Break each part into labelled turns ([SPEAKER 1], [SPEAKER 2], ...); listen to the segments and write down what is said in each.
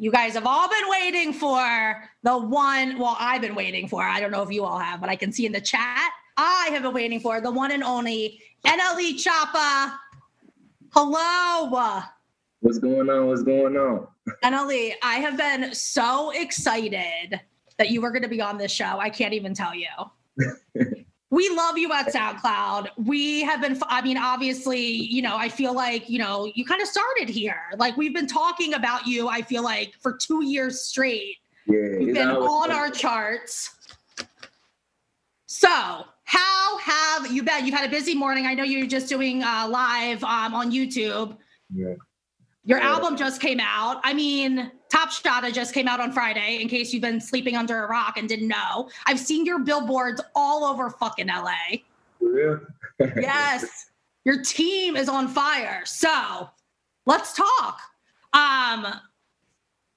[SPEAKER 1] you guys have all been waiting for the one. Well, I've been waiting for. I don't know if you all have, but I can see in the chat. I have been waiting for the one and only NLE Choppa. Hello.
[SPEAKER 2] What's going on? What's going on?
[SPEAKER 1] NLE, I have been so excited that you were going to be on this show. I can't even tell you. we love you at SoundCloud. We have been, I mean, obviously, you know, I feel like, you know, you kind of started here. Like we've been talking about you, I feel like, for two years straight.
[SPEAKER 2] Yeah,
[SPEAKER 1] You've been on our charts. So, how have you been? You've had a busy morning. I know you're just doing uh, live um, on YouTube.
[SPEAKER 2] Yeah.
[SPEAKER 1] Your
[SPEAKER 2] Yeah.
[SPEAKER 1] album just came out. I mean, Top Shotta just came out on Friday, in case you've been sleeping under a rock and didn't know. I've seen your billboards all over fucking LA.
[SPEAKER 2] For real?
[SPEAKER 1] Yes. your team is on fire. So let's talk. Um,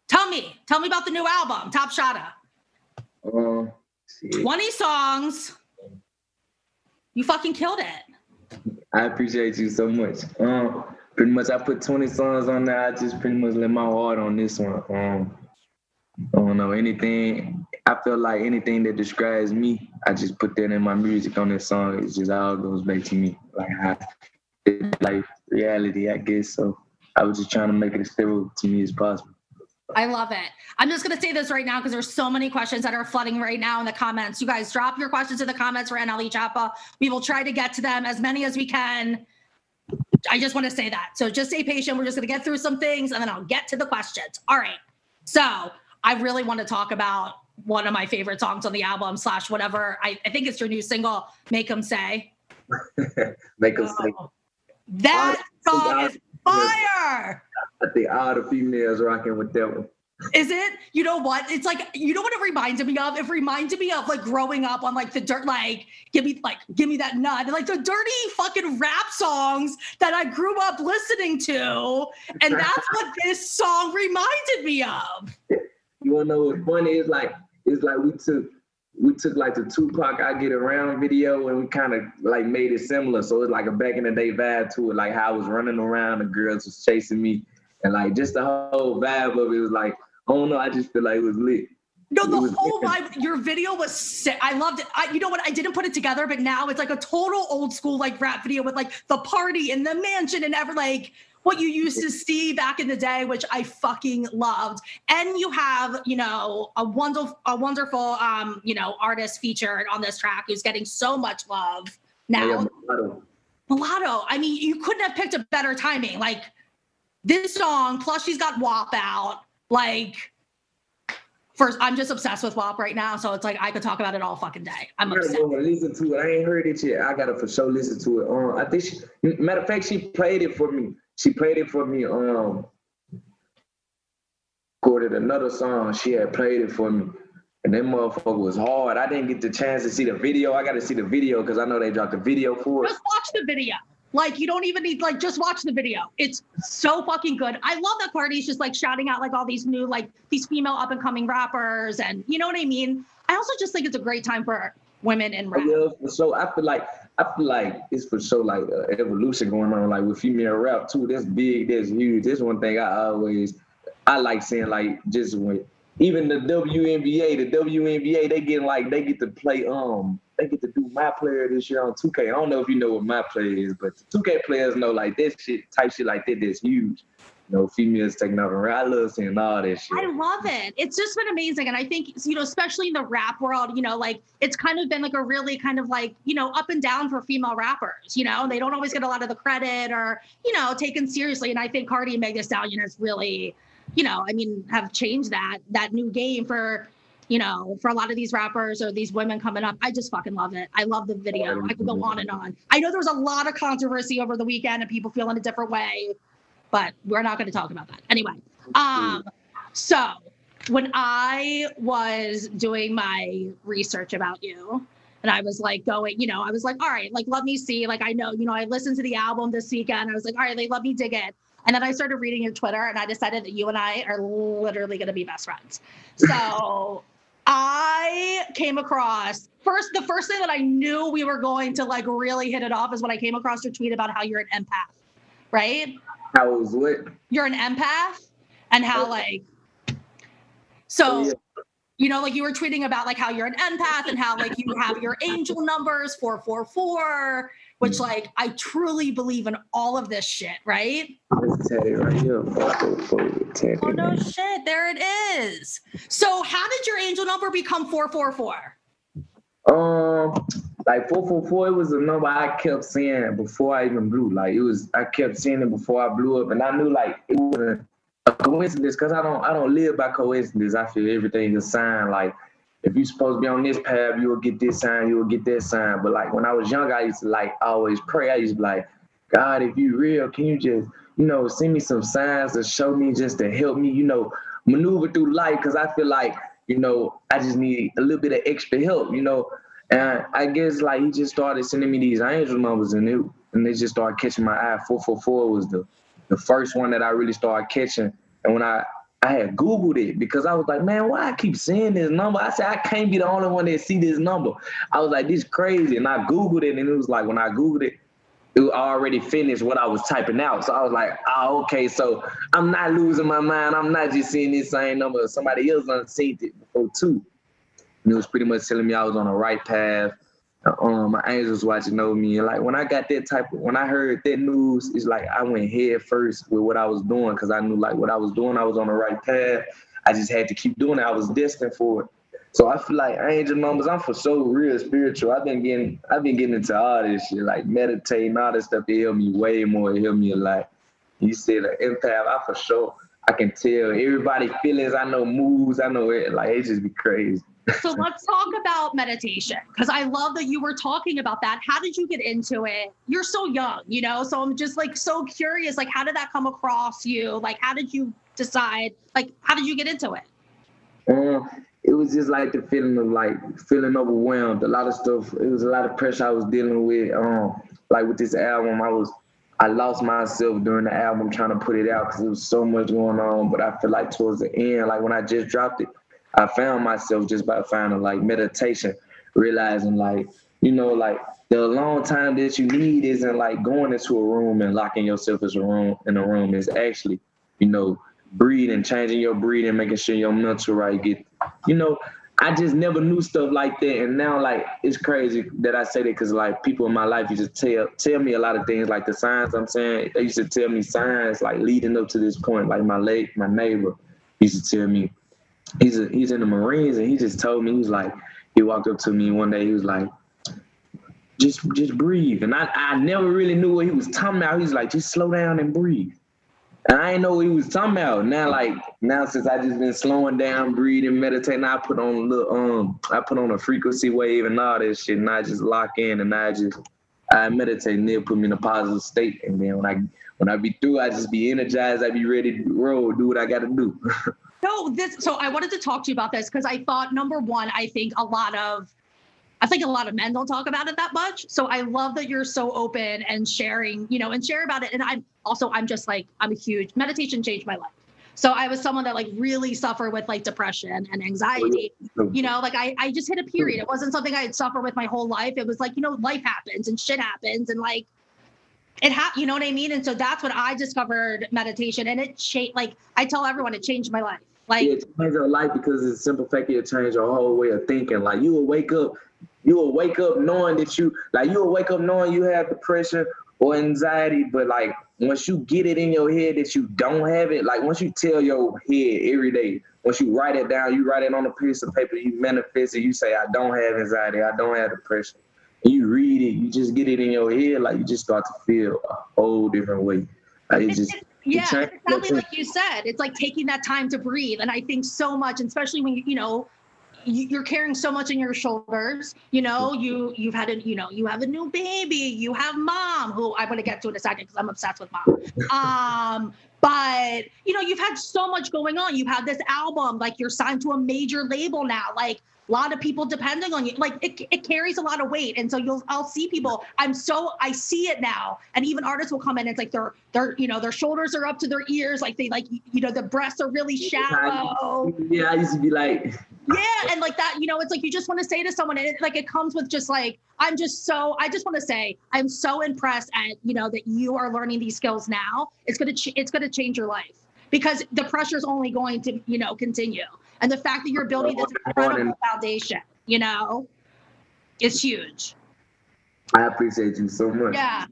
[SPEAKER 1] tell me, tell me about the new album, Top Shotta.
[SPEAKER 2] Um,
[SPEAKER 1] 20 songs. You fucking killed it.
[SPEAKER 2] I appreciate you so much. Um, pretty much I put 20 songs on there. I just pretty much let my heart on this one. Um, I don't know anything. I feel like anything that describes me, I just put that in my music on this song. It's just all goes back to me, like life, reality, I guess. So I was just trying to make it as stable to me as possible.
[SPEAKER 1] I love it. I'm just going to say this right now because there's so many questions that are flooding right now in the comments. You guys drop your questions in the comments for NLE Choppa. We will try to get to them as many as we can. I just want to say that. So just stay patient. We're just going to get through some things and then I'll get to the questions. All right. So I really want to talk about one of my favorite songs on the album slash whatever. I, I think it's your new single, Make 'em Say.
[SPEAKER 2] Make us say,
[SPEAKER 1] Oh, that song is fire.
[SPEAKER 2] I think all the females rocking with that one.
[SPEAKER 1] Is it? You know what? It's like you know what it reminded me of. It reminded me of like growing up on like the dirt, like give me like give me that nut, like the dirty fucking rap songs that I grew up listening to, and that's what this song reminded me of.
[SPEAKER 2] You wanna know what's funny? It's like it's like we took we took like the Tupac I Get Around video and we kind of like made it similar. So it's like a back in the day vibe to it, like how I was running around, the girls was chasing me, and like just the whole vibe of it was like, I don't know, I just feel like it was lit.
[SPEAKER 1] No, the whole vibe. Your video was sick. I loved it. I, you know what? I didn't put it together, but now it's like a total old school like rap video with like the party and the mansion and ever like what you used to see back in the day, which I fucking loved. And you have, you know, a wonderful, a wonderful, um, you know, artist featured on this track who's getting so much love now.
[SPEAKER 2] Yeah, Mulatto.
[SPEAKER 1] Mulatto. I mean, you couldn't have picked a better timing. Like this song, plus she's got WAP out. Like, first, I'm just obsessed with WAP right now. So it's like I could talk about it all fucking day. I'm
[SPEAKER 2] I
[SPEAKER 1] obsessed.
[SPEAKER 2] go listen to it. I ain't heard it yet. I gotta for sure listen to it. Um, I think she, matter of fact, she played it for me. She played it for me. Um, recorded another song. She had played it for me, and that motherfucker was hard. I didn't get the chance to see the video. I got to see the video because I know they dropped the video for it.
[SPEAKER 1] Just watch the video. Like you don't even need like just watch the video. It's so fucking good. I love that Cardi's just like shouting out like all these new like these female up and coming rappers and you know what I mean. I also just think it's a great time for women in rap.
[SPEAKER 2] Yeah, for sure. I feel like I feel like it's for sure like uh, evolution going on, like with female rap too. That's big. That's huge. That's one thing I always I like seeing like just when even the WNBA, the WNBA, they get like they get to play um they get to do my player this year on 2K. I don't know if you know what my player is, but the 2K players know like this shit type shit like that. That's huge. You know, females taking over. rap. I love seeing all that shit.
[SPEAKER 1] I love it. It's just been amazing. And I think, you know, especially in the rap world, you know, like it's kind of been like a really kind of like, you know, up and down for female rappers, you know, they don't always get a lot of the credit or, you know, taken seriously. And I think Cardi and Meg Thee Stallion has really, you know, I mean, have changed that, that new game for, you know, for a lot of these rappers or these women coming up. I just fucking love it. I love the video. I could go on and on. I know there was a lot of controversy over the weekend and people feel in a different way, but we're not going to talk about that. Anyway, um, so when I was doing my research about you, and I was like going, you know, I was like, all right, like let me see. Like I know, you know, I listened to the album this weekend. I was like, all right, like let me dig it. And then I started reading your Twitter, and I decided that you and I are literally going to be best friends. So I came across first. The first thing that I knew we were going to like really hit it off is when I came across your tweet about how you're an empath, right?
[SPEAKER 2] How was what?
[SPEAKER 1] You're an empath, and how oh. like So, oh, yeah. you know, like you were tweeting about like how you're an empath and how like you have your angel numbers 444, which mm-hmm. like I truly believe in all of this shit, right?
[SPEAKER 2] Teddy right here.
[SPEAKER 1] Teddy, oh no shit, there it is. So how did your angel number become 444?
[SPEAKER 2] Um like 444 it was a number I kept seeing before I even blew. Like it was I kept seeing it before I blew up and I knew like it wasn't a coincidence because I don't I don't live by coincidence. I feel everything is sign. Like if you're supposed to be on this path, you will get this sign, you will get that sign. But like when I was young, I used to like always pray. I used to be like, God, if you real, can you just, you know, send me some signs to show me just to help me, you know, maneuver through life? Cause I feel like, you know, I just need a little bit of extra help, you know. And I guess like he just started sending me these angel numbers and it and they just started catching my eye. 444 was the the first one that I really started catching. And when I I had Googled it because I was like, man, why I keep seeing this number? I said, I can't be the only one that see this number. I was like, this crazy. And I Googled it and it was like, when I Googled it, it already finished what I was typing out. So I was like, oh, okay, so I'm not losing my mind. I'm not just seeing this same number. Somebody else done seen it before too. And it was pretty much telling me I was on the right path um, my angels watching over me. And like when I got that type of, when I heard that news, it's like I went head first with what I was doing because I knew like what I was doing, I was on the right path. I just had to keep doing it. I was destined for it. So I feel like angel numbers, I'm for so real spiritual. I've been getting, I've been getting into all this shit, like meditating, all this stuff. It helped me way more. It helped me a lot. You said an empath, I for sure, I can tell everybody feelings. I know moves. I know it. Like it just be crazy
[SPEAKER 1] so let's talk about meditation because I love that you were talking about that. How did you get into it? You're so young, you know, so I'm just like so curious. Like, how did that come across you? Like, how did you decide? Like, how did you get into it?
[SPEAKER 2] Um, it was just like the feeling of like feeling overwhelmed. A lot of stuff. It was a lot of pressure I was dealing with. Um, like with this album, I was I lost myself during the album trying to put it out because there was so much going on. But I feel like towards the end, like when I just dropped it, I found myself just by finding like meditation, realizing like, you know, like the long time that you need isn't like going into a room and locking yourself as a room in a room is actually, you know, breathing, changing your breathing, making sure your mental right get, you know, I just never knew stuff like that, and now like it's crazy that I say that because like people in my life used to tell tell me a lot of things like the signs I'm saying. They used to tell me signs like leading up to this point. Like my late my neighbor used to tell me he's a, he's in the Marines, and he just told me he was like, he walked up to me one day, he was like, just just breathe, and I I never really knew what he was talking about. He's like, just slow down and breathe. And I didn't know what he was talking about. Now, like now, since I just been slowing down, breathing, meditating, I put on a little um, I put on a frequency wave and all this shit, and I just lock in, and I just I meditate, and it put me in a positive state. And then when I when I be through, I just be energized. I be ready to roll, do what I got to do.
[SPEAKER 1] No, this. So I wanted to talk to you about this because I thought number one, I think a lot of, I think a lot of men don't talk about it that much. So I love that you're so open and sharing, you know, and share about it. And I'm also, I'm just like, I'm a huge meditation changed my life. So I was someone that like really suffered with like depression and anxiety. You know, like I, I just hit a period. It wasn't something I had suffered with my whole life. It was like, you know, life happens and shit happens and like it ha- you know what I mean? And so that's when I discovered meditation and it changed like I tell everyone it changed my life. Like
[SPEAKER 2] it changed your life because it's simple fact it changed your whole way of thinking. Like you will wake up, you will wake up knowing that you like you will wake up knowing you have depression or anxiety, but like once you get it in your head that you don't have it, like once you tell your head every day, once you write it down, you write it on a piece of paper, you manifest it, you say, I don't have anxiety, I don't have depression. And you read it, you just get it in your head, like you just start to feel a whole different way. Like it just
[SPEAKER 1] yeah, exactly like you said. It's like taking that time to breathe. And I think so much, especially when you, you know, you're carrying so much on your shoulders you know you you've had a you know you have a new baby you have mom who i'm going to get to in a second because i'm obsessed with mom um but you know you've had so much going on you've had this album like you're signed to a major label now like a lot of people depending on you. Like it, it carries a lot of weight. And so you'll i'll see people i'm so i see it now. And even artists will come in and it's like their their you know their shoulders are up to their ears. Like they like you know the breasts are really shallow.
[SPEAKER 2] yeah i used to be like
[SPEAKER 1] yeah and like that you know it's like you just want to say to someone and it, like it comes with just like i'm just so i just want to say i'm so impressed at you know that you are learning these skills now. It's going to ch- it's going to change your life because the pressure is only going to you know continue And the fact that you're building this incredible foundation, you know, is huge.
[SPEAKER 2] I appreciate you so much.
[SPEAKER 1] Yeah.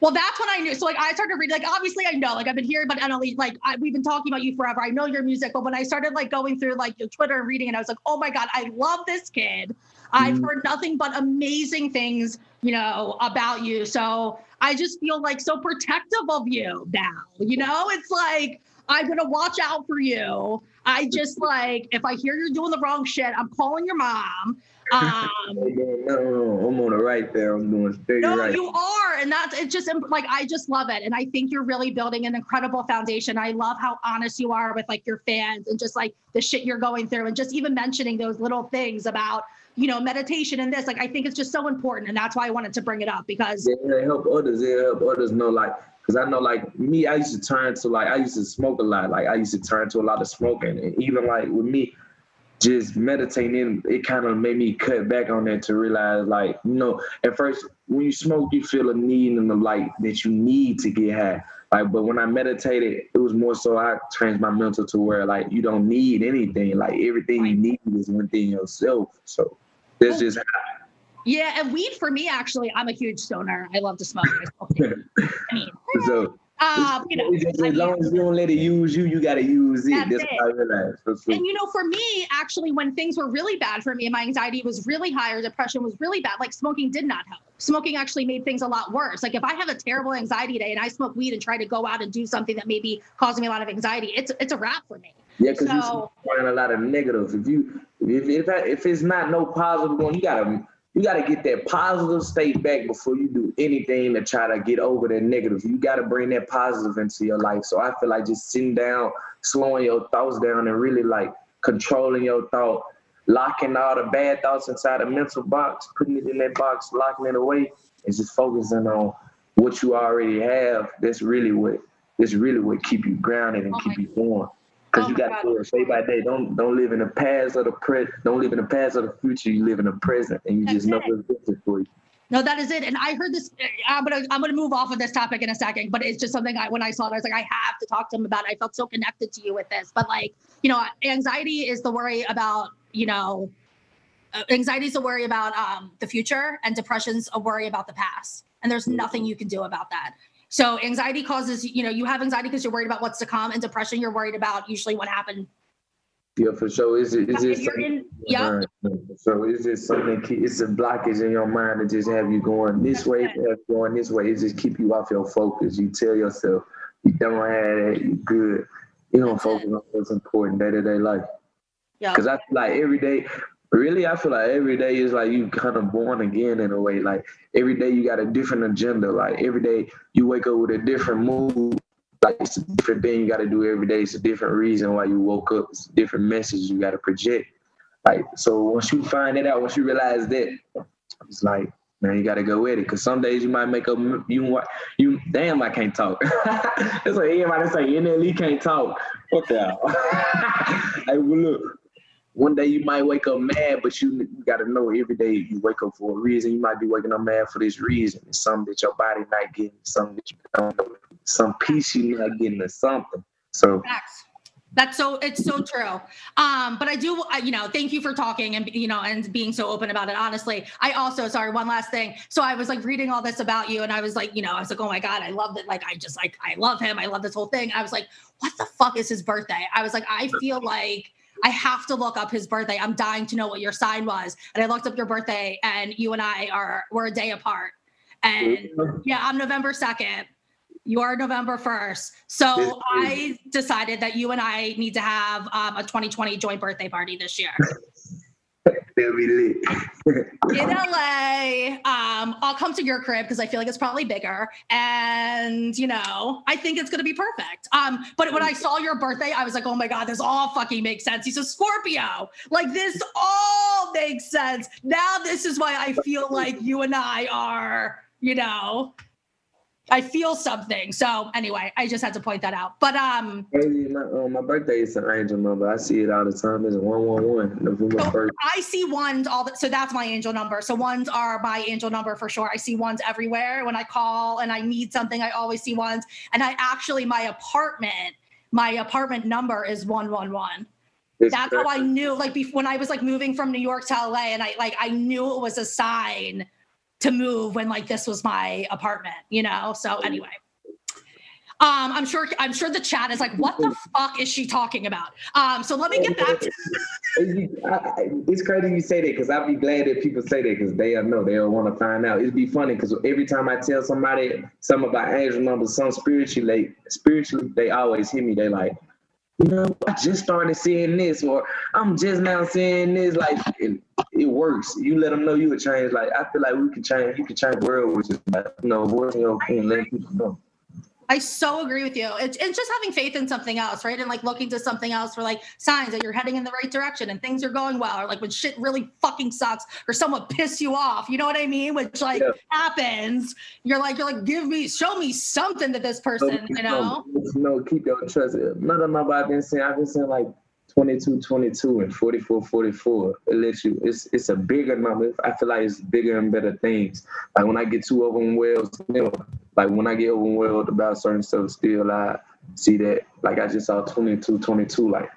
[SPEAKER 1] Well, that's when I knew. So like I started reading, like obviously I know, like I've been hearing about NLE, like I, we've been talking about you forever. I know your music, but when I started like going through like your Twitter and reading, and I was like, oh my god, I love this kid. I've mm-hmm. heard nothing but amazing things, you know, about you. So I just feel like so protective of you now. You know, it's like I'm gonna watch out for you. I just like if I hear you're doing the wrong shit, I'm calling your mom. Um,
[SPEAKER 2] no, no, I'm on the right there. I'm doing straight
[SPEAKER 1] no,
[SPEAKER 2] right.
[SPEAKER 1] you are, and that's it's just like I just love it, and I think you're really building an incredible foundation. I love how honest you are with like your fans and just like the shit you're going through, and just even mentioning those little things about you know meditation and this. Like I think it's just so important, and that's why I wanted to bring it up because
[SPEAKER 2] yeah, it help others. It help others know like because I know like me, I used to turn to like I used to smoke a lot. Like I used to turn to a lot of smoking, and even like with me just meditating, it kind of made me cut back on that to realize, like, you know, at first when you smoke, you feel a need in the light that you need to get high. Like, but when I meditated, it was more so I changed my mental to where like you don't need anything. Like everything you need is within yourself. So that's just
[SPEAKER 1] yeah, and weed for me actually, I'm a huge stoner. I love to smoke. I
[SPEAKER 2] mean, so um, you know, as long as you don't let it use you, you got to use it. That's, That's it. Realized.
[SPEAKER 1] And you know, for me, actually, when things were really bad for me, and my anxiety was really high, or depression was really bad, like smoking did not help. Smoking actually made things a lot worse. Like if I have a terrible anxiety day and I smoke weed and try to go out and do something that may be causing me a lot of anxiety, it's it's a wrap for me.
[SPEAKER 2] Yeah, because so, you find a lot of negatives. If you if if if it's not no positive one, you gotta you got to get that positive state back before you do anything to try to get over that negative. You got to bring that positive into your life. So I feel like just sitting down, slowing your thoughts down, and really like controlling your thought, locking all the bad thoughts inside a mental box, putting it in that box, locking it away, and just focusing on what you already have. That's really what. That's really what keep you grounded and keep you going. Because oh you got to do it day by day. Don't don't live in the past or the present. Don't live in the past or the future. You live in the present, and you That's just know what's good for you.
[SPEAKER 1] No, that is it. And I heard this. I'm gonna I'm gonna move off of this topic in a second, but it's just something I when I saw it, I was like, I have to talk to him about. It. I felt so connected to you with this. But like, you know, anxiety is the worry about, you know, uh, anxiety is a worry about um, the future, and depression's a worry about the past. And there's nothing you can do about that. So anxiety causes, you know, you have anxiety because you're worried about what's to come, and depression you're worried about usually what happened.
[SPEAKER 2] Yeah, for sure. Is it is it
[SPEAKER 1] in, yeah.
[SPEAKER 2] So is it something? It's a blockage in your mind to just have you going this way, going this way. It just keep you off your focus. You tell yourself you don't have that. You good. You don't focus on what's important day to day life. Yeah. Because I feel like every day really i feel like every day is like you kind of born again in a way like every day you got a different agenda like every day you wake up with a different mood like it's a different thing you got to do every day it's a different reason why you woke up it's a different message you got to project. Like so once you find it out once you realize that it's like man you got to go with it because some days you might make up you you damn i can't talk. It's like everybody say nle can't talk. What the hell well look one day you might wake up mad, but you, you got to know every day you wake up for a reason. You might be waking up mad for this reason. It's something that your body not getting, something that you don't know, some peace you not getting, or something. So.
[SPEAKER 1] Facts. That's so it's so true. Um, but I do, you know, thank you for talking and you know and being so open about it. Honestly, I also sorry one last thing. So I was like reading all this about you, and I was like, you know, I was like, oh my god, I love it. Like I just like I love him. I love this whole thing. I was like, what the fuck is his birthday? I was like, I feel like I have to look up his birthday. I'm dying to know what your sign was. And I looked up your birthday, and you and I are we're a day apart. And yeah, I'm November 2nd. You are November 1st. So I decided that you and I need to have um, a 2020 joint birthday party this year.
[SPEAKER 2] They'll be lit.
[SPEAKER 1] in LA. Um, I'll come to your crib because I feel like it's probably bigger. And, you know, I think it's going to be perfect. Um, but when I saw your birthday, I was like, oh my God, this all fucking makes sense. He's a Scorpio. Like, this all makes sense. Now, this is why I feel like you and I are, you know, I feel something. So anyway, I just had to point that out. But um,
[SPEAKER 2] my, uh, my birthday is an angel number. I see it all the time. It's one one one. November
[SPEAKER 1] so I see ones all. The, so that's my angel number. So ones are my angel number for sure. I see ones everywhere. When I call and I need something, I always see ones. And I actually my apartment, my apartment number is one one one. That's crazy. how I knew. Like before, when I was like moving from New York to LA, and I like I knew it was a sign to move when like this was my apartment, you know. So anyway, um, I'm sure I'm sure the chat is like, what the fuck is she talking about? Um, so let me get back to
[SPEAKER 2] It's crazy you say that because I'd be glad that people say that because they'll know they'll want to find out. It'd be funny because every time I tell somebody something about angel numbers, some spiritually, spiritually, they always hear me. They like, you know, I just started seeing this, or I'm just now seeing this. Like it, it works. You let them know you would change. Like I feel like we can change. You can change the world, which is like, you know, voicing your opinion, letting people know.
[SPEAKER 1] I so agree with you. It's, it's just having faith in something else, right? And like looking to something else for like signs that you're heading in the right direction and things are going well, or like when shit really fucking sucks or someone piss you off, you know what I mean? Which like yeah. happens. You're like, you're like, give me, show me something to this person, no, you know?
[SPEAKER 2] No, keep your trust. Another number I've been saying, I've been saying like 22, 22 and 44, 44. It lets you, it's it's a bigger number. I feel like it's bigger and better things. Like when I get too overwhelmed, you know, like when I get overwhelmed about certain stuff, still I see that. Like I just saw 22, 22 like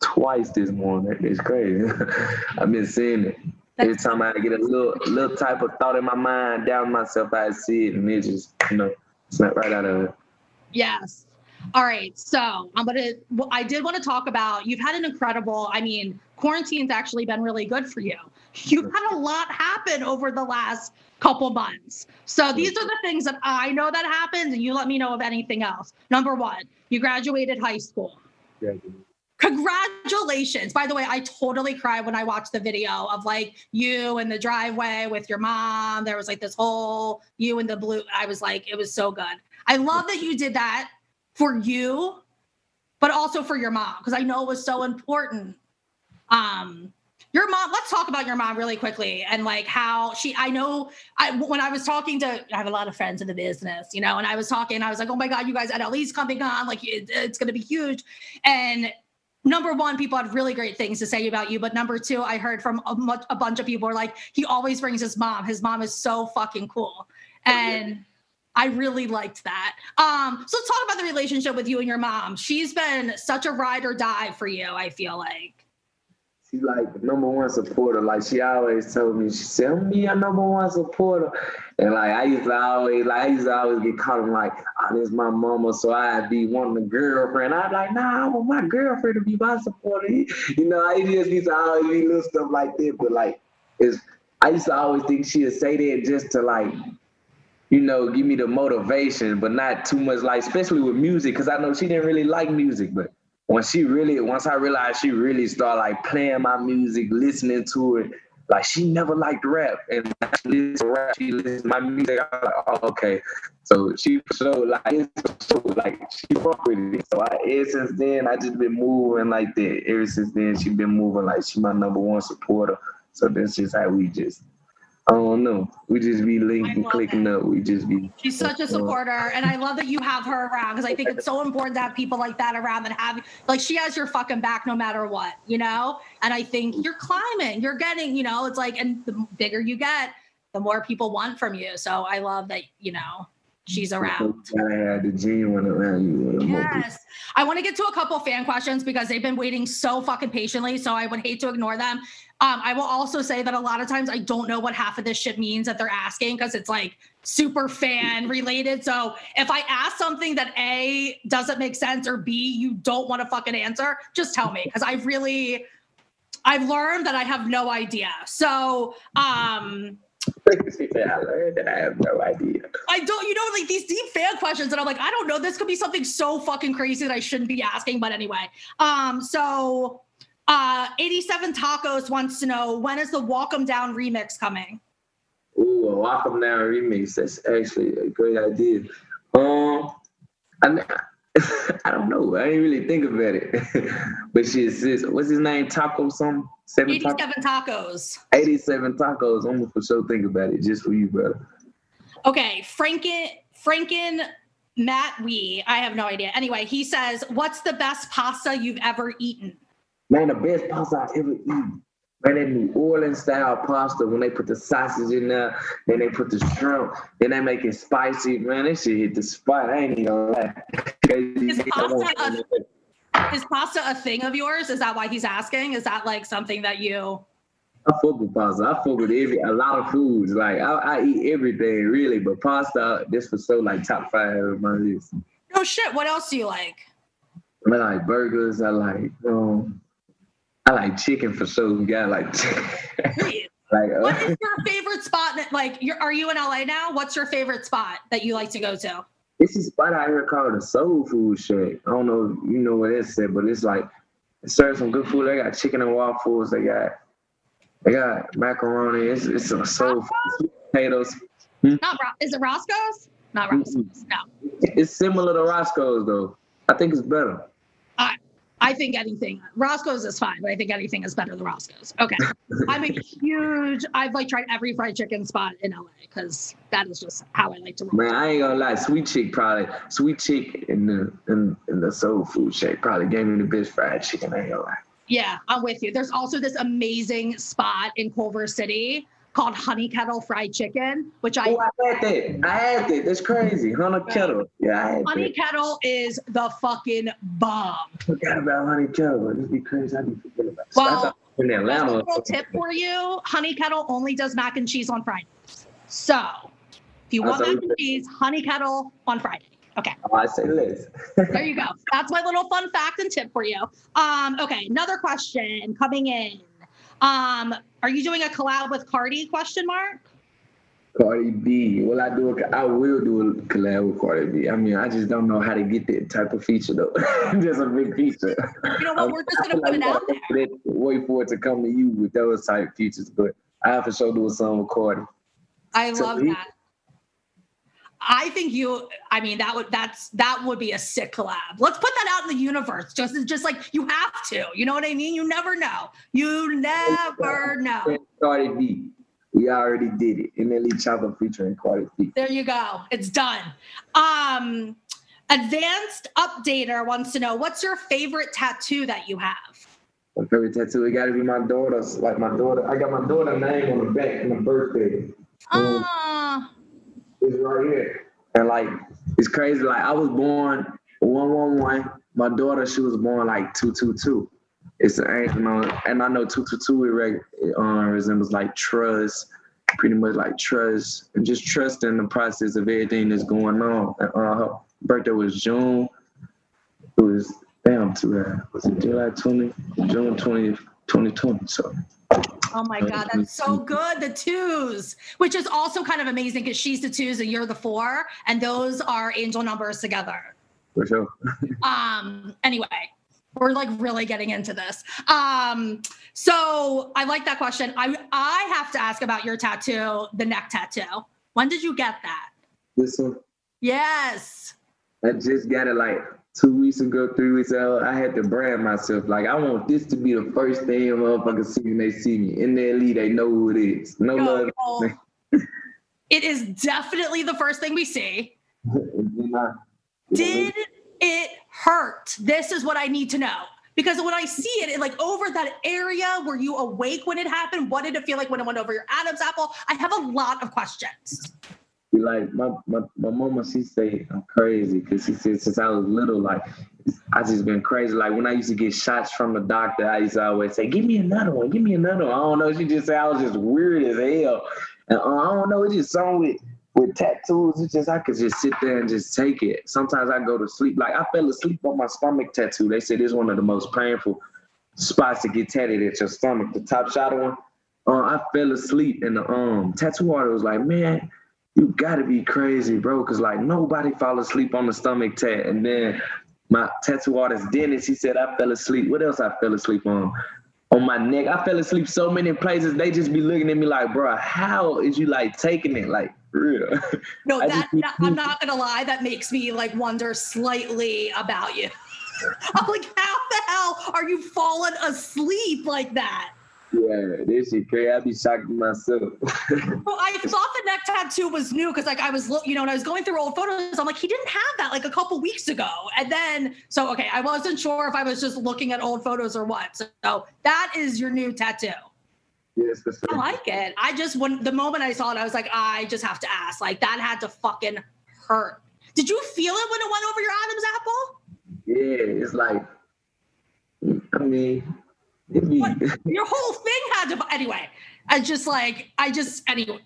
[SPEAKER 2] twice this morning. It's crazy. I've been seeing it. Every time I get a little little type of thought in my mind, down myself, I see it and it just, you know, snap right out of it.
[SPEAKER 1] Yes. All right. So I'm to, I did want to talk about, you've had an incredible, I mean, quarantine's actually been really good for you. You've had a lot happen over the last couple months. So these are the things that I know that happened, and you let me know of anything else. Number one, you graduated high school. Congratulations. By the way, I totally cried when I watched the video of like you in the driveway with your mom. There was like this whole you in the blue. I was like, it was so good. I love that you did that for you, but also for your mom, because I know it was so important. Um, your mom, let's talk about your mom really quickly and like how she, I know I, when I was talking to, I have a lot of friends in the business, you know, and I was talking, I was like, oh my God, you guys at least coming on, like it, it's going to be huge. And number one, people had really great things to say about you. But number two, I heard from a, much, a bunch of people are like, he always brings his mom. His mom is so fucking cool. And I really liked that. Um, so let's talk about the relationship with you and your mom. She's been such a ride or die for you, I feel like.
[SPEAKER 2] She's like the number one supporter. Like she always told me, she said, I'm be a number one supporter. And like I used to always like I used to always get caught in like, oh, this is my mama, so I'd be wanting a girlfriend. I'd like, nah, I want my girlfriend to be my supporter. You know, I just used to always be little stuff like that. But like it's I used to always think she'd say that just to like you know, give me the motivation, but not too much like, especially with music, because I know she didn't really like music. But once she really, once I realized she really started like playing my music, listening to it, like she never liked rap, and she listened to rap, she listened to my music. I was like, oh, okay. So she so like, so like she fuck with it. So I, ever since then, I just been moving like that. Ever since then, she been moving like she my number one supporter. So that's just how we just I don't know. We just be linking, clicking it. up. We just be.
[SPEAKER 1] She's such a supporter, and I love that you have her around because I think it's so important to have people like that around and have like she has your fucking back no matter what, you know. And I think you're climbing, you're getting, you know, it's like, and the bigger you get, the more people want from you. So I love that, you know, she's around.
[SPEAKER 2] I the genuine around you.
[SPEAKER 1] Yes. I want to get to a couple fan questions because they've been waiting so fucking patiently. So I would hate to ignore them. Um, I will also say that a lot of times I don't know what half of this shit means that they're asking because it's like super fan related. So if I ask something that A doesn't make sense or B you don't want to fucking answer, just tell me because I've really I've learned that I have no idea. So um
[SPEAKER 2] I that I have no idea.
[SPEAKER 1] I don't, you know, like these deep fan questions, and I'm like, I don't know. This could be something so fucking crazy that I shouldn't be asking. But anyway, um, so uh, 87 Tacos wants to know when is the Walk 'Em Down remix coming?
[SPEAKER 2] Ooh, a 'em Down remix. That's actually a great idea. Um, I, I don't know. I didn't really think about it. but she says, what's his name? Taco some?
[SPEAKER 1] 87 tacos.
[SPEAKER 2] 87 tacos. I'm gonna for sure think about it just for you, brother.
[SPEAKER 1] Okay, Franken Franken Matt Wee. I have no idea. Anyway, he says, What's the best pasta you've ever eaten?
[SPEAKER 2] Man, the best pasta I've ever eaten. Man, that New Orleans style pasta when they put the sausage in there, then they put the shrimp, then they make it spicy. Man, they should hit the spot. I ain't even gonna lie.
[SPEAKER 1] Is pasta, a, Is pasta a thing of yours? Is that why he's asking? Is that like something that you?
[SPEAKER 2] I fuck with pasta. I fuck with every a lot of foods. Like I, I eat everything really, but pasta this was so like top five of my list.
[SPEAKER 1] No shit. What else do you like?
[SPEAKER 2] I like burgers. I like um, I like chicken for sure. You got like,
[SPEAKER 1] like uh, what is your favorite spot? That, like, you're, are you in LA now? What's your favorite spot that you like to go to?
[SPEAKER 2] It's a spot out here called the Soul Food Shack. I don't know if you know what it's at, but it's like it serves some good food. They got chicken and waffles. They got they got macaroni. It's it's a soul food. Potatoes.
[SPEAKER 1] Hmm? Not is it Roscoe's? Not Roscoe's. No.
[SPEAKER 2] It's similar to Roscoe's though. I think it's better.
[SPEAKER 1] I think anything Roscoe's is fine, but I think anything is better than Roscoe's. Okay, I'm a huge. I've like tried every fried chicken spot in LA because that is just how I like to. Roll.
[SPEAKER 2] Man, I ain't gonna lie. Sweet Chick probably Sweet Chick in the in, in the Soul Food Shack probably gave me the best fried chicken. I ain't gonna lie.
[SPEAKER 1] Yeah, I'm with you. There's also this amazing spot in Culver City called Honey Kettle Fried Chicken, which I.
[SPEAKER 2] Oh, I had that. I had that. That's crazy. Honey Kettle. Yeah, I had
[SPEAKER 1] Honey
[SPEAKER 2] that.
[SPEAKER 1] Kettle is the fucking bomb.
[SPEAKER 2] I forgot about Honey Kettle. This be crazy. I be forgetting about.
[SPEAKER 1] Well, in Atlanta. A little tip for you: Honey Kettle only does mac and cheese on Fridays. So, if you want mac and cheese, Honey Kettle on Friday. Okay.
[SPEAKER 2] Oh, I say Liz.
[SPEAKER 1] there you go. That's my little fun fact and tip for you. Um, okay, another question coming in. Um, are you doing a collab with Cardi? Question mark.
[SPEAKER 2] Cardi B. Will I do a, I will do a collab with Cardi B. I mean, I just don't know how to get that type of feature though. just a big feature.
[SPEAKER 1] You know what? We're just gonna put it out there.
[SPEAKER 2] Wait for it to come to you with those type features, but I have to show do a song with Cardi.
[SPEAKER 1] I so love he, that. I think you. I mean, that would that's that would be a sick collab. Let's put that out in the universe. Just just like you have to. You know what I mean? You never know. You never know.
[SPEAKER 2] Cardi B. We already did it. And NLE Choppa featuring Cardi B.
[SPEAKER 1] There you go. It's done. Um, advanced updater wants to know what's your favorite tattoo that you have.
[SPEAKER 2] My favorite tattoo. It got to be my daughter's. Like my daughter. I got my daughter's name on the back my birthday.
[SPEAKER 1] Ah. Um,
[SPEAKER 2] right here. And like it's crazy. Like I was born one one one. My daughter, she was born like two two two. It's angel, and I know two two two it uh, resembles like trust, pretty much like trust, and just trust in the process of everything that's going on. Uh, her birthday was June. It was damn too bad. Was it July twenty, June 20, 2020? So
[SPEAKER 1] Oh my God, that's so good. The twos, which is also kind of amazing because she's the twos and you're the four, and those are angel numbers together.
[SPEAKER 2] For sure.
[SPEAKER 1] um. Anyway, we're like really getting into this. Um. So I like that question. I I have to ask about your tattoo, the neck tattoo. When did you get that?
[SPEAKER 2] This one.
[SPEAKER 1] Yes.
[SPEAKER 2] I just got it like two weeks ago, three weeks ago, I had to brand myself. Like, I want this to be the first thing motherfuckers see when they see me. In their lead, they know who it is. No love.
[SPEAKER 1] it is definitely the first thing we see. Did it hurt? This is what I need to know. Because when I see it, it, like over that area, were you awake when it happened? What did it feel like when it went over your Adam's apple? I have a lot of questions
[SPEAKER 2] like my, my, my mama, she say I'm crazy because she said since I was little, like I just been crazy. Like when I used to get shots from the doctor, I used to always say, "Give me another one, give me another one." I don't know. She just said I was just weird as hell, and uh, I don't know. It's just something with with tattoos. It's just I could just sit there and just take it. Sometimes I go to sleep. Like I fell asleep on my stomach tattoo. They said it's one of the most painful spots to get tatted at your stomach. The top shot one. Uh, I fell asleep and the um tattoo artist was like, "Man." You gotta be crazy, bro. Cause like nobody fall asleep on the stomach tat. And then my tattoo artist Dennis, he said I fell asleep. What else I fell asleep on? On my neck. I fell asleep so many places. They just be looking at me like, bro, how is you like taking it? Like real.
[SPEAKER 1] No, that, that I'm not gonna lie, that makes me like wonder slightly about you. I'm like, how the hell are you falling asleep like that?
[SPEAKER 2] Yeah, this is crazy. I be shocked myself.
[SPEAKER 1] well, I thought the neck tattoo was new because like I was, you know, when I was going through old photos, I'm like, he didn't have that like a couple weeks ago. And then, so okay, I wasn't sure if I was just looking at old photos or what. So that is your new tattoo.
[SPEAKER 2] Yes,
[SPEAKER 1] I like it. I just when the moment I saw it, I was like, I just have to ask. Like that had to fucking hurt. Did you feel it when it went over your Adam's apple?
[SPEAKER 2] Yeah, it's like I mean,
[SPEAKER 1] your whole thing had to. Anyway, I just like I just anyway.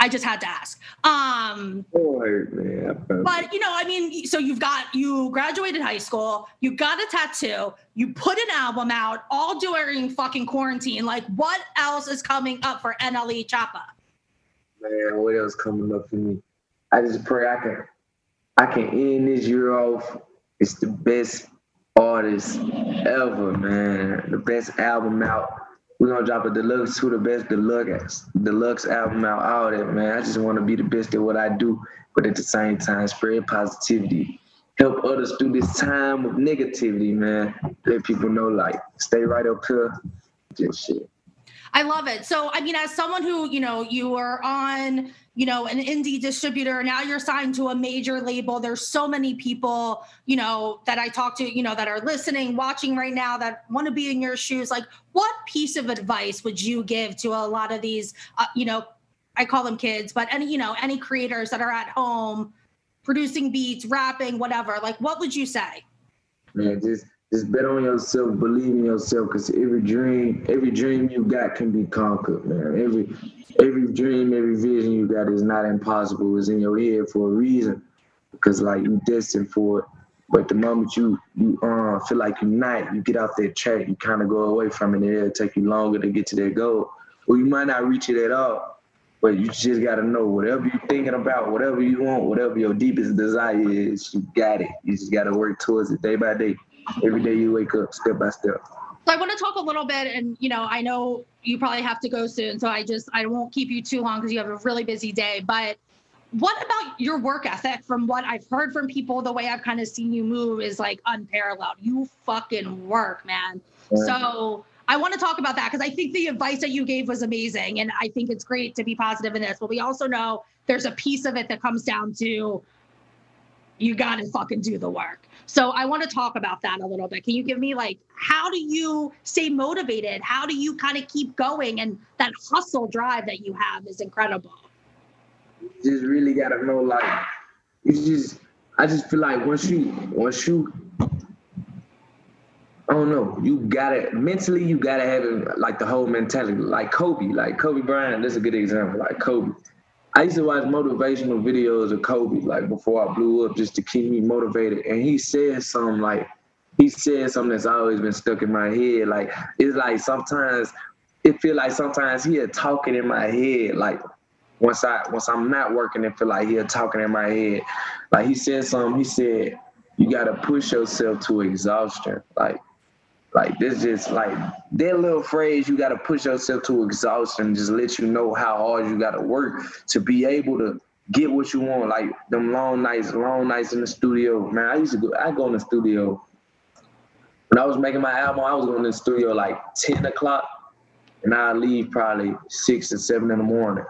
[SPEAKER 1] I just had to ask. Um,
[SPEAKER 2] Boy, man.
[SPEAKER 1] But you know, I mean, so you've got you graduated high school, you got a tattoo, you put an album out, all during fucking quarantine. Like, what else is coming up for NLE Choppa?
[SPEAKER 2] Man, what else coming up for me? I just pray I can I can end this year off. It's the best artist ever, man. The best album out we're gonna drop a deluxe to the best deluxe deluxe album out, all that, man. I just wanna be the best at what I do, but at the same time spread positivity. Help others through this time of negativity, man. Let people know like stay right up here. Just shit.
[SPEAKER 1] I love it. So, I mean, as someone who, you know, you were on, you know, an indie distributor, now you're signed to a major label. There's so many people, you know, that I talk to, you know, that are listening, watching right now that want to be in your shoes. Like, what piece of advice would you give to a lot of these, uh, you know, I call them kids, but any, you know, any creators that are at home producing beats, rapping, whatever? Like, what would you say?
[SPEAKER 2] Just just bet on yourself, believe in yourself, because every dream, every dream you got can be conquered, man. Every every dream, every vision you got is not impossible. It's in your head for a reason, because like you destined for it. But the moment you you uh, feel like you're not, you get off that track, you kind of go away from it, and it'll take you longer to get to that goal. Or you might not reach it at all. But you just gotta know whatever you're thinking about, whatever you want, whatever your deepest desire is, you got it. You just gotta work towards it day by day every day you wake up step by step.
[SPEAKER 1] So I want to talk a little bit, and you know, I know you probably have to go soon, so I just I won't keep you too long because you have a really busy day. But what about your work ethic? From what I've heard from people, the way I've kind of seen you move is like unparalleled. You fucking work, man. Yeah. So I want to talk about that because I think the advice that you gave was amazing, and I think it's great to be positive in this. But we also know there's a piece of it that comes down to you got to fucking do the work. So I want to talk about that a little bit. Can you give me like how do you stay motivated? How do you kind of keep going? And that hustle drive that you have is incredible.
[SPEAKER 2] You just really gotta know like it's just I just feel like once you once you I don't know. You gotta mentally, you gotta have like the whole mentality, like Kobe, like Kobe Bryant. That's a good example. Like Kobe, I used to watch motivational videos of Kobe, like before I blew up, just to keep me motivated. And he said something like, he said something that's always been stuck in my head. Like it's like sometimes it feel like sometimes he had talking in my head. Like once I once I'm not working, it feel like he had talking in my head. Like he said something. He said, "You got to push yourself to exhaustion." Like like this just like that little phrase, you gotta push yourself to exhaustion, just let you know how hard you gotta work to be able to get what you want. Like them long nights, long nights in the studio. Man, I used to go I go in the studio. When I was making my album, I was going to the studio like 10 o'clock and I leave probably six or seven in the morning.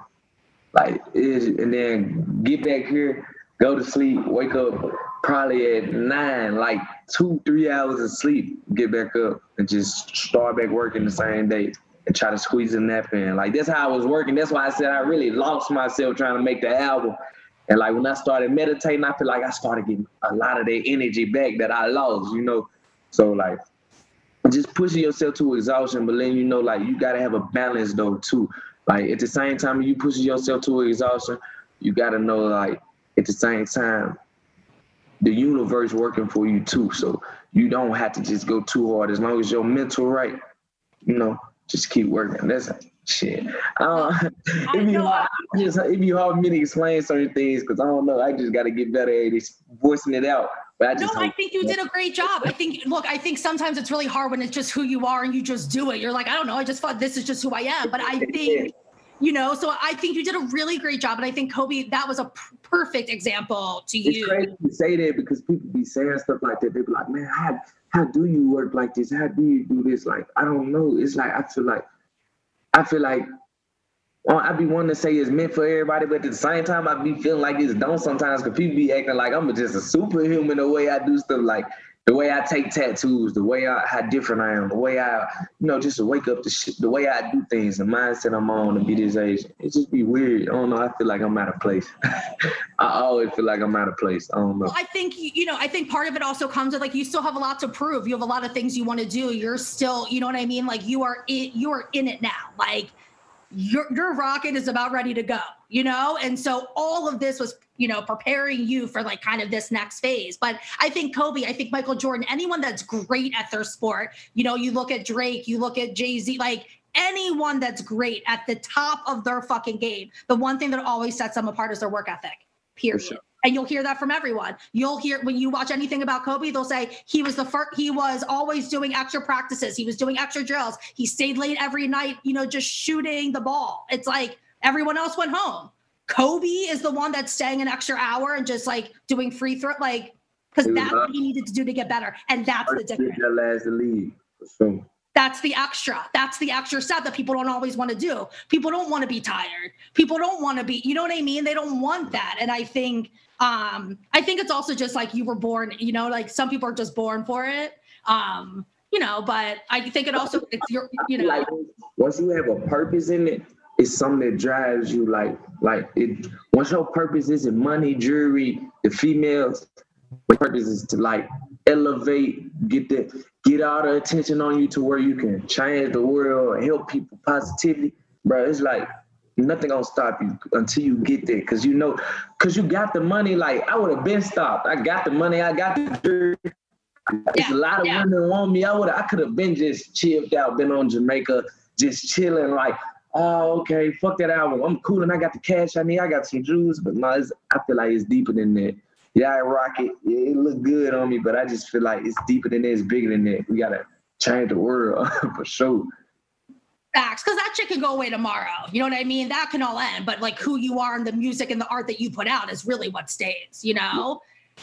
[SPEAKER 2] Like and then get back here, go to sleep, wake up probably at nine, like two, three hours of sleep, get back up and just start back working the same day and try to squeeze a nap in. Like that's how I was working. That's why I said I really lost myself trying to make the album. And like when I started meditating, I feel like I started getting a lot of that energy back that I lost, you know. So like just pushing yourself to exhaustion, but letting you know like you gotta have a balance though too. Like at the same time you pushing yourself to exhaustion, you gotta know like at the same time the universe working for you too. So you don't have to just go too hard. As long as your mental right, you know, just keep working. That's shit. Uh, it'd, be hard, just, it'd be hard for me to explain certain things because I don't know. I just got to get better at voicing it out. But I just
[SPEAKER 1] no, I think you did a great job. I think, look, I think sometimes it's really hard when it's just who you are and you just do it. You're like, I don't know, I just thought this is just who I am. But I think you know so i think you did a really great job and i think kobe that was a p- perfect example to you.
[SPEAKER 2] it's crazy to say that because people be saying stuff like that. They be like man how, how do you work like this? How do you do this? Like i don't know. It's like i feel like i feel like well, I be wanting to say it's meant for everybody, but at the same time, I be feeling like it's don't sometimes because people be acting like I'm just a superhuman the way I do stuff. Like the way I take tattoos, the way I how different I am, the way I, you know, just to wake up the shit, the way I do things, the mindset I'm on to be this age, it just be weird. I don't know. I feel like I'm out of place. I always feel like I'm out of place. I don't know.
[SPEAKER 1] Well, I think you know. I think part of it also comes with like you still have a lot to prove. You have a lot of things you want to do. You're still, you know what I mean. Like you are in, you are in it now. Like your your rocket is about ready to go. You know, and so all of this was you know, preparing you for like kind of this next phase. But I think Kobe, I think Michael Jordan, anyone that's great at their sport, you know, you look at Drake, you look at Jay Z, like anyone that's great at the top of their fucking game, the one thing that always sets them apart is their work ethic, period. And you'll hear that from everyone. You'll hear when you watch anything about Kobe, they'll say he was the first, he was always doing extra practices. He was doing extra drills. He stayed late every night, you know, just shooting the ball. It's like everyone else went home Kobe is the one that's staying an extra hour and just like doing free throw, like because that's what he needed to do to get better, and that's the difference.
[SPEAKER 2] That last lead, sure.
[SPEAKER 1] That's the extra. That's the extra step that people don't always want to do. People don't want to be tired. People don't want to be, you know what I mean? They don't want that. And I think, um, I think it's also just like you were born, you know, like some people are just born for it. Um, you know, but I think it also it's your, you know,
[SPEAKER 2] like once you have a purpose in it, it's something that drives you like like it once your purpose isn't money jewelry the females the purpose is to like elevate get the get all the attention on you to where you can change the world help people positively bro it's like nothing gonna stop you until you get there because you know because you got the money like i would have been stopped i got the money i got the jewelry yeah, a lot of yeah. women want me. I would I could have been just chilled out, been on Jamaica, just chilling, like oh, okay, fuck that album. I'm cool and I got the cash I need. I got some jewels, but no, I feel like it's deeper than that. Yeah, I rock it. Yeah, it look good on me, but I just feel like it's deeper than that. It's bigger than that. We gotta change the world for sure.
[SPEAKER 1] Facts, because that shit can go away tomorrow. You know what I mean? That can all end, but like who you are and the music and the art that you put out is really what stays. You know.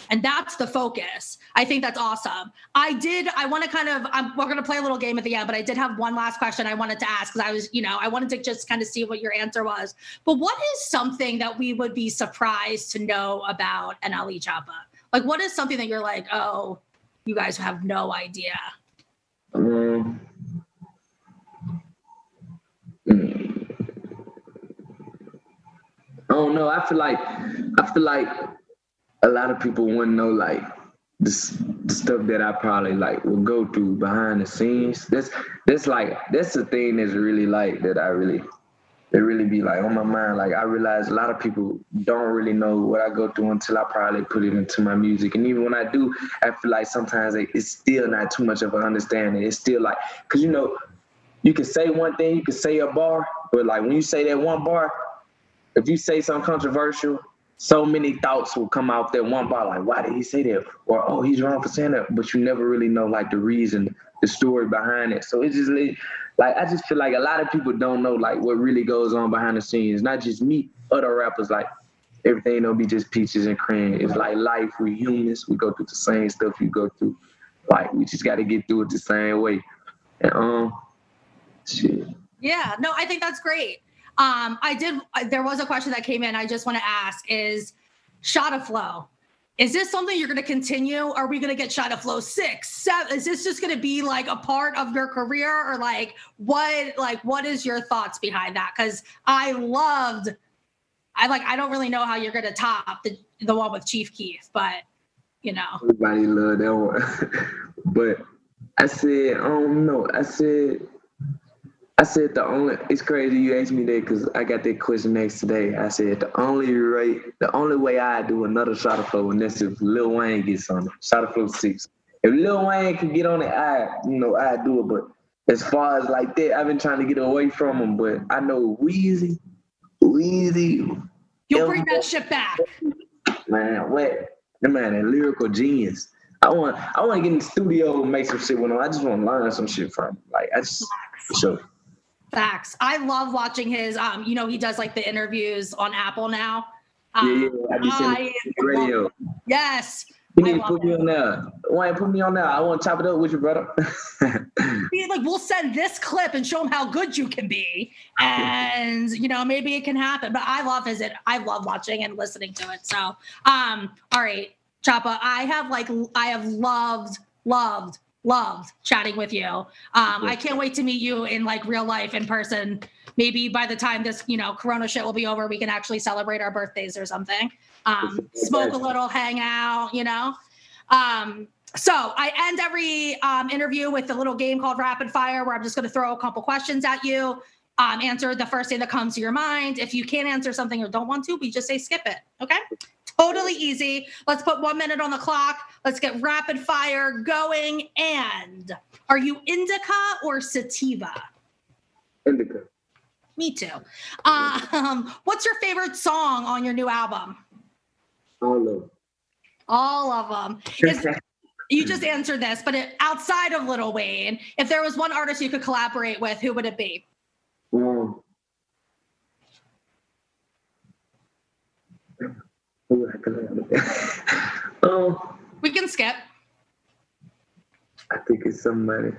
[SPEAKER 1] And that's the focus. I think that's awesome. I did, I want to kind of, I'm, we're going to play a little game at the end, but I did have one last question I wanted to ask because I was, you know, I wanted to just kind of see what your answer was. But what is something that we would be surprised to know about NLE Choppa? Like, what is something that you're like, oh, you guys have no idea? Um,
[SPEAKER 2] I don't know. I feel like, I feel like a lot of people to know like the stuff that I probably like will go through behind the scenes. That's that's like that's the thing that's really like that I really it really be like on my mind. Like I realize a lot of people don't really know what I go through until I probably put it into my music. And even when I do, I feel like sometimes it's still not too much of an understanding. It's still like because you know you can say one thing, you can say a bar, but like when you say that one bar, if you say something controversial so many thoughts will come out that one bar, like, why did he say that? Or, oh, he's wrong for saying that. But you never really know, like, the reason, the story behind it. So it's just like, I just feel like a lot of people don't know, like, what really goes on behind the scenes. Not just me, other rappers, like, everything don't be just peaches and cream. It's like life. We humans. We go through the same stuff you go through. Like, we just got to get through it the same way. And, um, shit.
[SPEAKER 1] Yeah, no, I think that's great. Um, I did. There was a question that came in. I just want to ask: Is Shotta Flow? Is this something you're going to continue? Are we going to get Shotta Flow six, seven? Is this just going to be like a part of your career, or like what? Like what is your thoughts behind that? Because I loved. I like. I don't really know how you're going to top the the one with Chief Keef, but you know.
[SPEAKER 2] Everybody loved that one, but I said, I don't know. I said I said the only. It's crazy you asked me that because I got that question next today. I said the only rate, the only way I do another Shotta Flow, and that's if Lil Wayne gets on it. Shotta Flow six. If Lil Wayne can get on it, I you know I do it. But as far as like that, I've been trying to get away from him. But I know Weezy, Weezy.
[SPEAKER 1] You'll bring that shit back.
[SPEAKER 2] Man, what? The man, a lyrical genius. I want I want to get in the studio and make some shit with him. I just want to learn some shit from him. Like I just so
[SPEAKER 1] Facts. I love watching his. Um, you know, he does like the interviews on Apple now.
[SPEAKER 2] Um, yeah, I, I radio. Love,
[SPEAKER 1] yes.
[SPEAKER 2] You need to put it. me on there. Why put me on there? I want to chop it up with you, brother.
[SPEAKER 1] like, we'll send this clip and show him how good you can be, and you know, maybe it can happen. But I love his. I love watching and listening to it. So, um, all right, Choppa, I have like I have loved loved, loved chatting with you. Um, I can't wait to meet you in like real life in person. Maybe by the time this, you know, Corona shit will be over, we can actually celebrate our birthdays or something. Um, smoke a little, hang out, you know. Um, so I end every um, interview with a little game called Rapid Fire, where I'm just going to throw a couple questions at you. Um, answer the first thing that comes to your mind. If you can't answer something or don't want to, we just say skip it. Okay. Totally easy. Let's put one minute on the clock. Let's get rapid fire going. And are you indica or sativa?
[SPEAKER 2] Indica.
[SPEAKER 1] Me too. Um, what's your favorite song on your new album?
[SPEAKER 2] All of them.
[SPEAKER 1] All of them. Is, you just answered this, but it, outside of Little Wayne, if there was one artist you could collaborate with, who would it be?
[SPEAKER 2] Um, who I collaborate with? um,
[SPEAKER 1] We can skip.
[SPEAKER 2] I think it's somebody.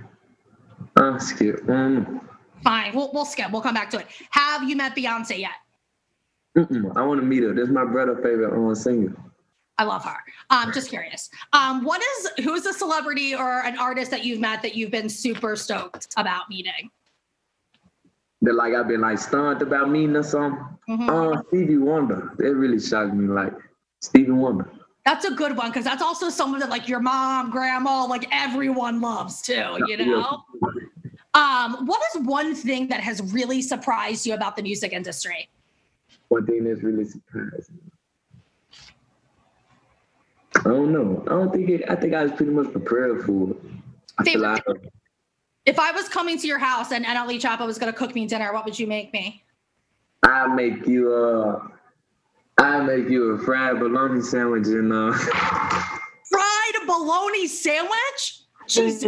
[SPEAKER 2] Uh, skip. Um,
[SPEAKER 1] Fine. We'll, we'll skip. We'll come back to it. Have you met Beyonce yet?
[SPEAKER 2] mm-mm, I want to meet her. That's my brother' favorite um, singer.
[SPEAKER 1] I love her. I'm um, just curious. Um, what is who is a celebrity or an artist that you've met that you've been super stoked about meeting?
[SPEAKER 2] That like I've been like stunned about meeting or something.
[SPEAKER 1] Mhm.
[SPEAKER 2] Uh, Stevie Wonder. That really shocked me. Like Stevie Wonder.
[SPEAKER 1] That's a good one because that's also someone that like your mom, grandma, like everyone loves too. You know. Um, what is one thing that has really surprised you about the music industry?
[SPEAKER 2] One thing that's really surprised me. I don't know. I don't think it. I think I was pretty much prepared for it. I feel
[SPEAKER 1] Favorite
[SPEAKER 2] like
[SPEAKER 1] If I was coming to your house and NLE Choppa was going to cook me dinner, what would you make me?
[SPEAKER 2] I make you uh I make you a fried bologna sandwich and uh
[SPEAKER 1] Fried bologna sandwich? Jesus.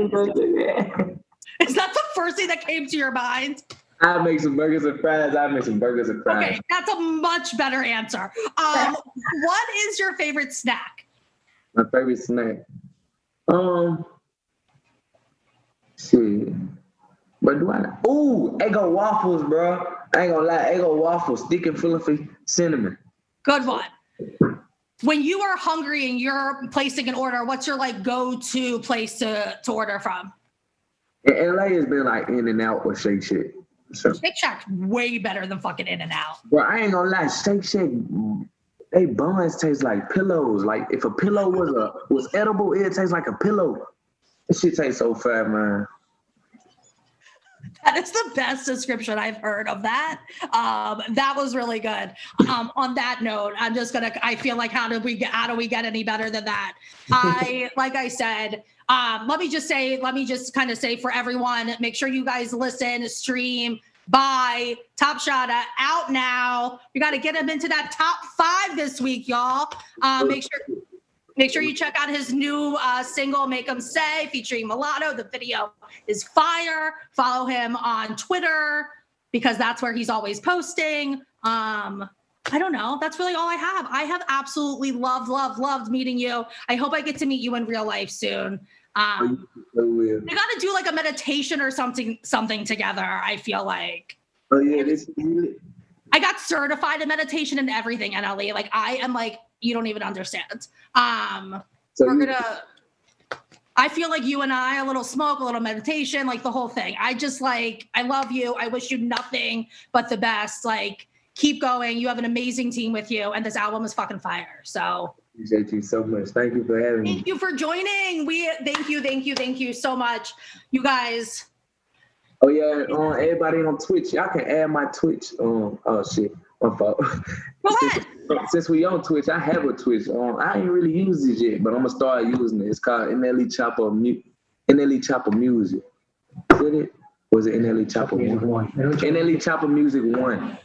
[SPEAKER 1] Is that the first thing that came to your mind?
[SPEAKER 2] I make some burgers and fries. I make some burgers and fries.
[SPEAKER 1] Okay, that's a much better answer. Um, what is your favorite snack?
[SPEAKER 2] My favorite snack. Um shit. But do I Ooh, Eggo waffles, bro. I ain't gonna lie, Eggo waffles, thick and of cinnamon.
[SPEAKER 1] Good one. When you are hungry and you're placing an order, what's your like go-to place to, to order from?
[SPEAKER 2] And LA has been like in and out with Shake Shack. So,
[SPEAKER 1] Shake Shack's way better than fucking In-N-Out.
[SPEAKER 2] bro, I ain't gonna lie, Shake Shack, they buns taste like pillows. Like if a pillow was a was edible, it tastes like a pillow. This shit tastes so fat, man.
[SPEAKER 1] That is the best description I've heard of that. Um, that was really good. Um, on that note, I'm just gonna. I feel like how did we get? How do we get any better than that? I like I said. Um, let me just say. Let me just kind of say for everyone. Make sure you guys listen, stream, buy Top Shotta out now. We got to get them into that top five this week, y'all. Um, make sure. Make sure you check out his new uh, single, Make 'em Say, featuring Mulatto. The video is fire. Follow him on Twitter because that's where he's always posting. Um, I don't know. That's really all I have. I have absolutely loved, loved, loved meeting you. I hope I get to meet you in real life soon. Um,
[SPEAKER 2] So weird.
[SPEAKER 1] we got to do like a meditation or something, something together. I feel like
[SPEAKER 2] Oh yeah, this
[SPEAKER 1] I got certified in meditation and everything, NLE. Like I am like you don't even understand. Um,
[SPEAKER 2] so
[SPEAKER 1] we're gonna i feel like you and i a little smoke a little meditation like the whole thing i just like i love you i wish you nothing but the best like keep going you have an amazing team with you and this album is fucking fire so
[SPEAKER 2] appreciate you so much. Thank you for having me.
[SPEAKER 1] thank you for joining we thank you thank you thank you so much you guys
[SPEAKER 2] Oh yeah, um, everybody on Twitch, y'all can add my Twitch. Um, oh shit, my fault.
[SPEAKER 1] go ahead
[SPEAKER 2] Since we on Twitch, I have a Twitch. Um, I ain't really used it yet, but I'm gonna start using it. It's called NLE Choppa Mu- NLE Choppa Music. Is it it? Was it NLE Choppa Music One? NLE Choppa Music One.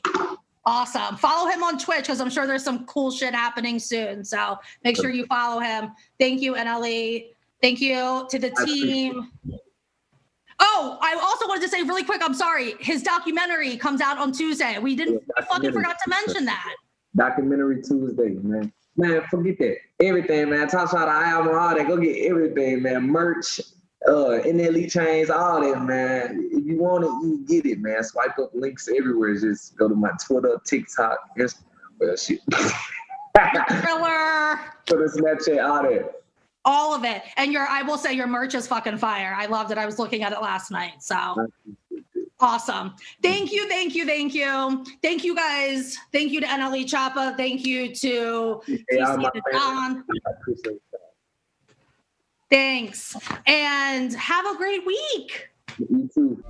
[SPEAKER 1] awesome follow him on twitch because i'm sure there's some cool shit happening soon so make sure you follow him thank you nle thank you to the team Oh, I also wanted to say really quick. I'm sorry. His documentary comes out on Tuesday. We didn't
[SPEAKER 2] Yeah,
[SPEAKER 1] fucking forgot to mention that.
[SPEAKER 2] Documentary Tuesday, man. Man, forget that. Everything, man. Top Shotta album, all that. Go get everything, man. Merch, uh, NLE chains, all that, man. If you want it, you get it, man. Swipe up links everywhere. Just go to my Twitter, TikTok, Inst- well, shit.
[SPEAKER 1] Thriller.
[SPEAKER 2] Twitter, Snapchat, all that.
[SPEAKER 1] All of it. And your, I will say, your merch is fucking fire. I loved it. I was looking at it last night. So awesome. Thank you, thank you, thank you, thank you guys. Thank you to NLE Choppa. Thank you to
[SPEAKER 2] Hey,
[SPEAKER 1] TC
[SPEAKER 2] I'm a
[SPEAKER 1] the
[SPEAKER 2] fan.
[SPEAKER 1] Don.
[SPEAKER 2] I appreciate that.
[SPEAKER 1] Thanks, and have a great week.
[SPEAKER 2] You too.